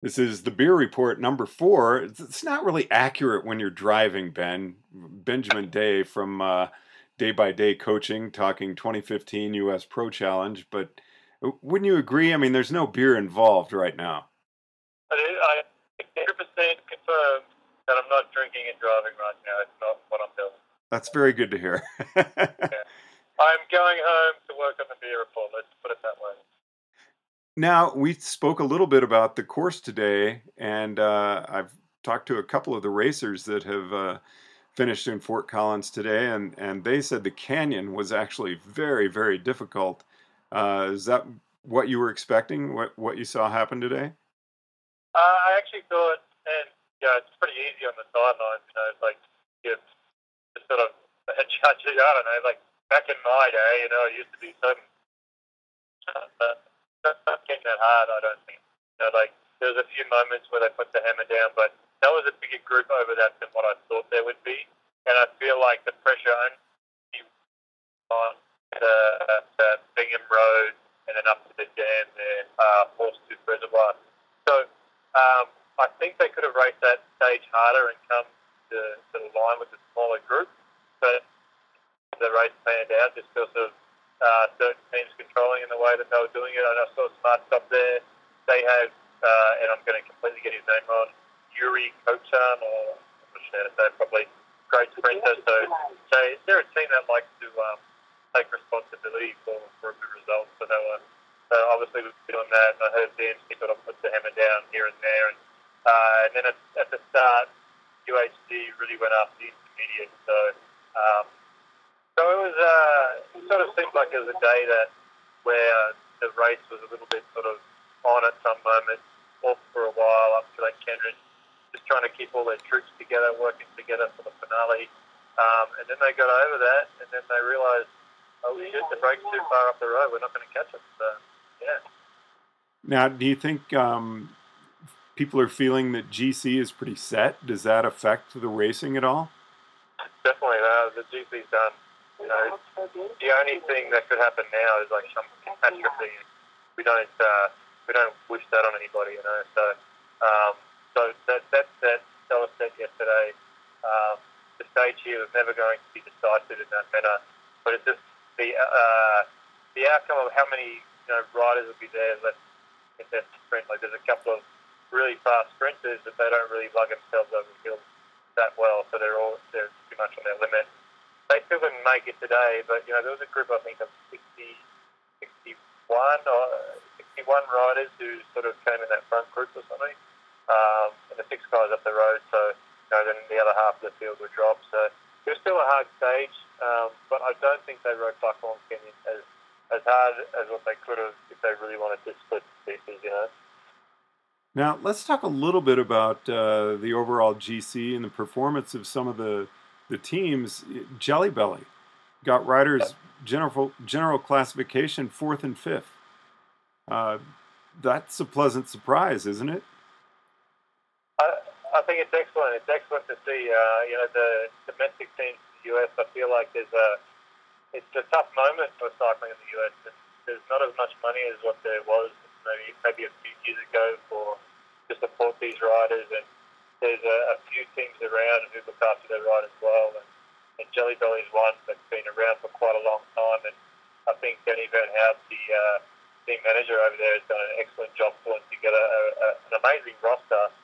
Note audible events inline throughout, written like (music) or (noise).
This is the beer report number four. It's not really accurate when you're driving, Ben. Benjamin (laughs) Day from uh, Day by Day Coaching talking 2015 US Pro Challenge, but wouldn't you agree? I mean, there's no beer involved right now. I 100% confirm that I'm not drinking and driving right now. It's not what I'm doing. That's very good to hear. (laughs) yeah. I'm going home to work on the beer report. Let's put it that way. Now, we spoke a little bit about the course today, and uh, I've talked to a couple of the racers that have uh, finished in Fort Collins today, and, and they said the canyon was actually very, very difficult. Uh, is that what you were expecting? What what you saw happen today? Uh, I actually thought, and yeah, it's pretty easy on the sidelines. You know, like just sort of judge it. I don't know, like back in my day, you know, it used to be so not getting that hard, I don't think. You know, like there was a few moments where they put the hammer down, but that was a bigger group over that than what I thought there would be. And I feel like the pressure only on the, the Bingham Road and then up to the dam there, uh, Tooth Reservoir. So um, I think they could have raced that stage harder and come to, to the line with a smaller group, but the race panned out just because of uh, certain teams controlling in the way that they were doing it. I I saw Smart Stop there. They have, uh, and I'm going to completely get his name wrong, Jure Kocjan, or I'm not sure how to say it properly, great sprinter. So, so they're a team that likes to um, take responsibility for, for a good result. So they were so obviously we've been doing that. And I heard BMC sort of put the hammer down here and there. And, uh, and then at, at the start, UHC really went after the intermediate. So um, so it was. Uh, it sort of seemed like it was a day that where the race was a little bit sort of on at some moments, off for a while up to that Kendrick, just trying to keep all their troops together, working together for the finale. Um, and then they got over that, and then they realised, oh shit, the break's too far up the road. We're not going to catch it. So yeah. Now, do you think um, people are feeling that GC is pretty set? Does that affect the racing at all? Definitely. Uh, the GC's done know, the only thing that could happen now is like some catastrophe. We don't uh, we don't wish that on anybody, you know. So um, so that that that that was said yesterday. Um, the stage here was never going to be decisive in that manner, but it's just the uh, the outcome of how many you know riders will be there left in that sprint. Like there's a couple of really fast sprinters, but they don't really lug themselves over the hill that well, so they're all they're pretty much on their limit they still didn't make it today, but you know there was a group I think of 60, 61 or 61 riders who sort of came in that front group or something, um, and the six guys up the road. So you know then the other half of the field were dropped. So it was still a hard stage, um, but I don't think they rode Buckhorn Canyon as as hard as what they could have if they really wanted to split pieces. You know. Now let's talk a little bit about uh, the overall GC and the performance of some of the the teams, Jelly Belly got riders general general classification fourth and fifth. Uh, that's a pleasant surprise, isn't it? I, I think it's excellent. It's excellent to see. Uh, you know, the domestic teams in the US. I feel like there's a it's a tough moment for cycling in the US. There's not as much money as what there was maybe maybe a few years ago for to support these riders and there's a, a few teams around who look after their riders well, Jelly Belly one that's been around for quite a long time, and I think Danny Van Haute, the uh, team manager over there, has done an excellent job pulling together a, a, an amazing roster,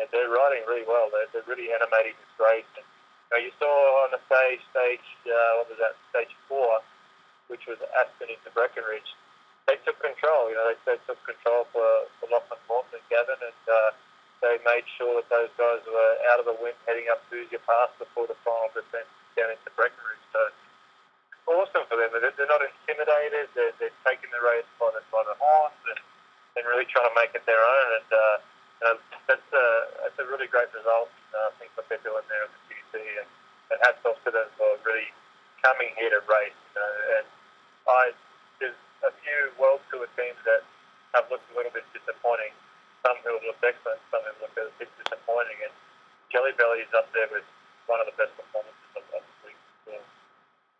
and they're riding really well. They're, they're really animating this race. And, you, know, you saw on the stage, stage uh, what was that, stage four, which was Aspen into Breckenridge. they took control. You know, they, they took control for, for Lachlan Morton and Gavin, and uh, they made sure that those guys were out of the wind heading up Hoosier Pass before the final descent down into Breckenridge. So awesome for them. They're, they're not intimidated. They're, they're taking the race by the, by the horns and, and really trying to make it their own. And uh, you know, that's, a, that's a really great result. Uh, I think what they're doing there at the GC. And, and hats off to them for really coming here to race. You know, and I there's a few World Tour teams that have looked a little bit disappointing. Some who have looked excellent, some who have looked a bit disappointing. And Jelly Belly is up there with one of the best performances of, of the week. Yeah.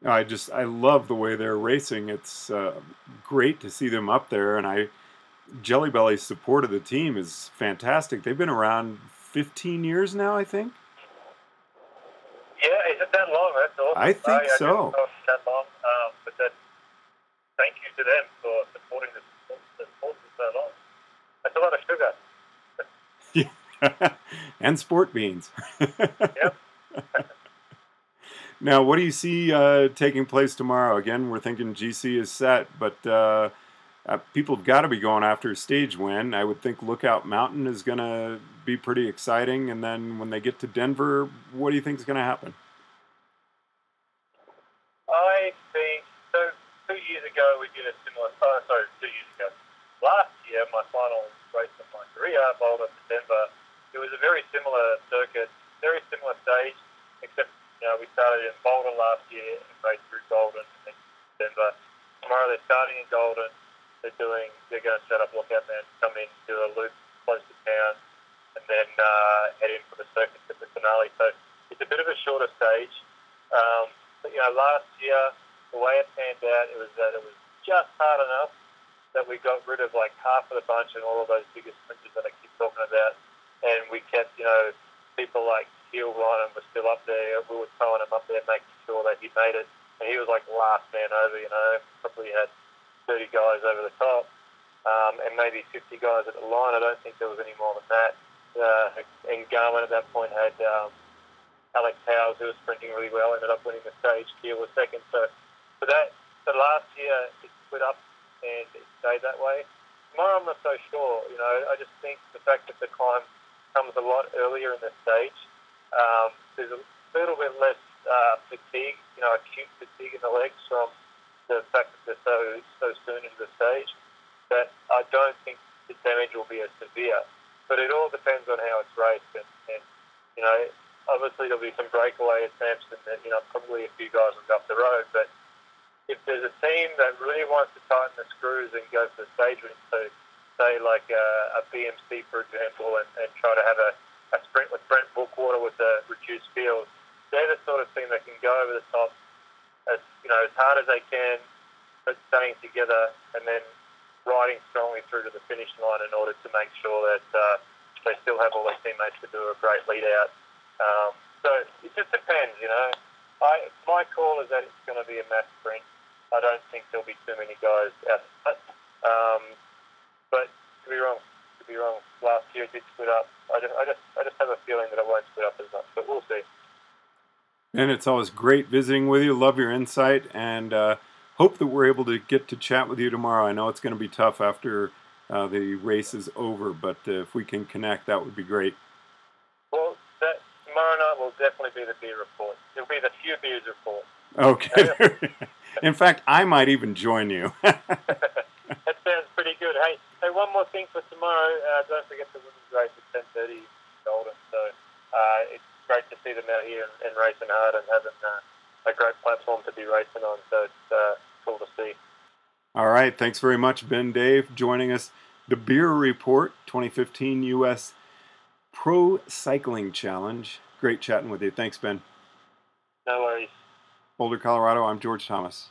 I just I love the way they're racing. It's uh, great to see them up there, and I Jelly Belly's support of the team is fantastic. They've been around 15 years now, I think. Yeah, is it that long? That's awesome. I think I, I so. that long, um, but that, thank you to them for supporting the, the sport for so long. That's a lot of sugar. (laughs) (laughs) and sport beans. (laughs) yep. Now, what do you see uh, taking place tomorrow? Again, we're thinking GC is set, but uh, uh, people have got to be going after a stage win. I would think Lookout Mountain is going to be pretty exciting. And then when they get to Denver, what do you think is going to happen? I think so. Two years ago, we did a similar. Oh, sorry, two years ago. Last year, my final race of my career, Boulder to Denver. It was a very similar circuit, very similar stage, except you know we started in Boulder last year and raced through Golden and then Denver. Tomorrow they're starting in Golden. They're doing. They're going to set up lookout and come in, do a loop close to town, and then uh, head in for the circuit at the finale. So it's a bit of a shorter stage. Um, but, you know, last year the way it panned out, it was that it was just hard enough that we got rid of like half of the bunch and all of those bigger sprinters that I keep talking about, and we kept you know people like Kiel Reijnen was still up there. We were throwing him up there, making sure that he made it, and he was like last man over. You know, probably had 30 guys over the top, um, and maybe 50 guys at the line. I don't think there was any more than that. Uh, and Garmin at that point had um, Alex Howes, who was sprinting really well, ended up winning the stage. Kiel was second. So, for that, the last year it split up and it stayed that way. Tomorrow I'm not so sure. You know, I just think the fact that the climb comes a lot earlier in the stage, um, there's a little bit less uh, fatigue, you know, acute fatigue in the legs from the fact that they're so so soon into the stage that I don't think the damage will be as severe. But it all depends on how it's raced, and, and you know, obviously there'll be some breakaway attempts, and you know, probably a few guys will go up the road. But if there's a team that really wants to tighten the screws and go for the stage win, so say like a, a BMC for example, and, and try to have a, a sprint with Brent Bookwalter with the reduced field, they're the sort of team that can go over the top as you know as hard as they can, but staying together and then riding strongly through to the finish line in order to make sure that uh, they still have all their teammates to do a great lead out. Um, so it just depends, you know. I my call is that it's going to be a mass sprint. I don't think there'll be too many guys out. Um, but to be wrong, be wrong. Last year did split up. I just, I just, I just have a feeling that it won't split up as much. But we'll see. And it's always great visiting with you. Love your insight and uh, hope that we're able to get to chat with you tomorrow. I know it's going to be tough after uh, the race is over, but uh, if we can connect, that would be great. Well, that, tomorrow night will definitely be the beer report. It'll be the few beers report. Okay. (laughs) In fact, I might even join you. (laughs) that sounds pretty good. Hey, hey, one more thing for tomorrow. Uh, don't forget the women's race at 10:30 Golden. So uh, it's great to see them out here and, and racing hard and having uh, a great platform to be racing on. So it's uh, cool to see. All right. Thanks very much, Ben Day, joining us. The Beer Report 2015 U.S. Pro Cycling Challenge. Great chatting with you. Thanks, Ben. No worries. Boulder, Colorado. I'm George Thomas.